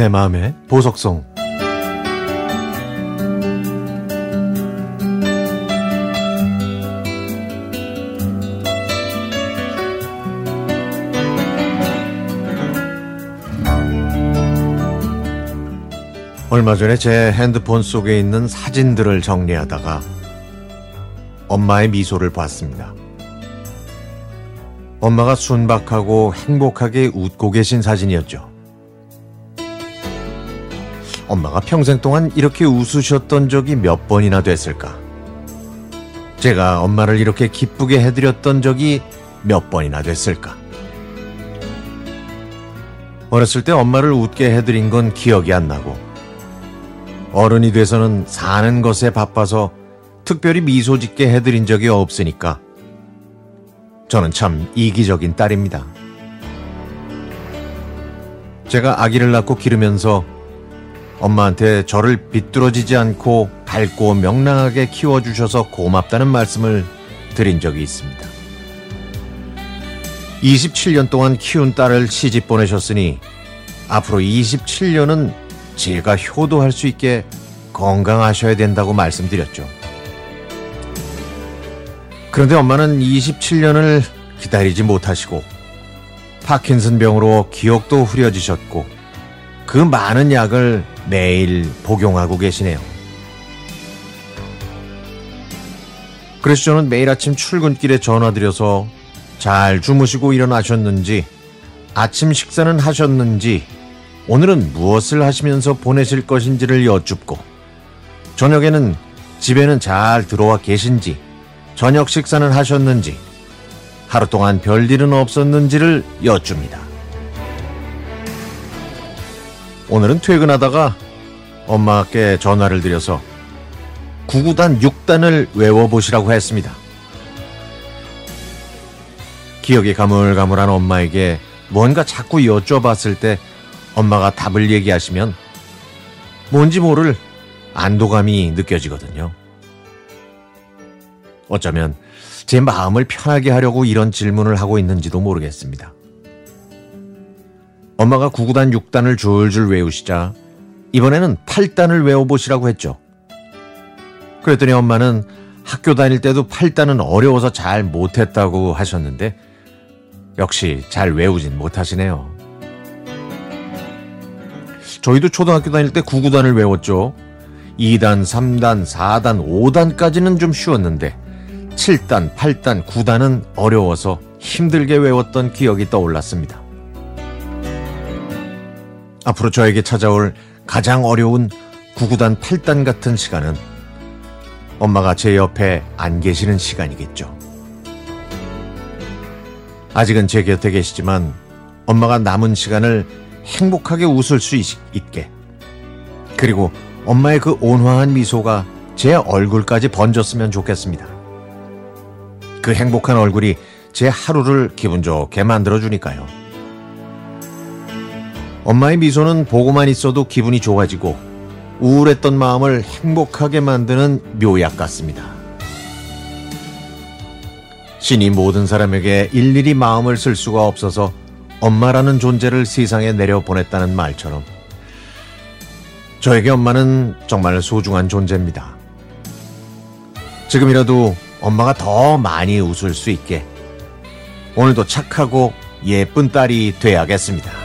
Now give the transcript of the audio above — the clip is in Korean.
내 마음의 보석성 얼마 전에 제 핸드폰 속에 있는 사진들을 정리하다가 엄마의 미소를 봤습니다. 엄마가 순박하고 행복하게 웃고 계신 사진이었죠. 엄마가 평생 동안 이렇게 웃으셨던 적이 몇 번이나 됐을까? 제가 엄마를 이렇게 기쁘게 해드렸던 적이 몇 번이나 됐을까? 어렸을 때 엄마를 웃게 해드린 건 기억이 안 나고, 어른이 돼서는 사는 것에 바빠서 특별히 미소 짓게 해드린 적이 없으니까 저는 참 이기적인 딸입니다. 제가 아기를 낳고 기르면서 엄마한테 저를 비뚤어지지 않고 밝고 명랑하게 키워주셔서 고맙다는 말씀을 드린 적이 있습니다. 27년 동안 키운 딸을 시집 보내셨으니 앞으로 27년은 제가 효도할 수 있게 건강하셔야 된다고 말씀드렸죠. 그런데 엄마는 27년을 기다리지 못하시고 파킨슨 병으로 기억도 흐려지셨고 그 많은 약을 매일 복용하고 계시네요. 그래서 저는 매일 아침 출근길에 전화드려서 잘 주무시고 일어나셨는지 아침 식사는 하셨는지 오늘은 무엇을 하시면서 보내실 것인지를 여쭙고 저녁에는 집에는 잘 들어와 계신지 저녁 식사는 하셨는지 하루 동안 별일은 없었는지를 여쭙니다. 오늘은 퇴근하다가 엄마께 전화를 드려서 9구단 6단을 외워보시라고 했습니다. 기억이 가물가물한 엄마에게 뭔가 자꾸 여쭤봤을 때 엄마가 답을 얘기하시면 뭔지 모를 안도감이 느껴지거든요. 어쩌면 제 마음을 편하게 하려고 이런 질문을 하고 있는지도 모르겠습니다. 엄마가 9구단 6단을 줄줄 외우시자 이번에는 8단을 외워보시라고 했죠. 그랬더니 엄마는 학교 다닐 때도 8단은 어려워서 잘 못했다고 하셨는데 역시 잘 외우진 못하시네요. 저희도 초등학교 다닐 때 9구단을 외웠죠. 2단, 3단, 4단, 5단까지는 좀 쉬웠는데 7단, 8단, 9단은 어려워서 힘들게 외웠던 기억이 떠올랐습니다. 앞으로 저에게 찾아올 가장 어려운 9구단, 8단 같은 시간은 엄마가 제 옆에 안 계시는 시간이겠죠. 아직은 제 곁에 계시지만 엄마가 남은 시간을 행복하게 웃을 수 있, 게 그리고 엄마의 그 온화한 미소가 제 얼굴까지 번졌으면 좋겠습니다. 그 행복한 얼굴이 제 하루를 기분 좋게 만들어주니까요. 엄마의 미소는 보고만 있어도 기분이 좋아지고 우울했던 마음을 행복하게 만드는 묘약 같습니다. 신이 모든 사람에게 일일이 마음을 쓸 수가 없어서 엄마라는 존재를 세상에 내려보냈다는 말처럼 저에게 엄마는 정말 소중한 존재입니다. 지금이라도 엄마가 더 많이 웃을 수 있게 오늘도 착하고 예쁜 딸이 돼야겠습니다.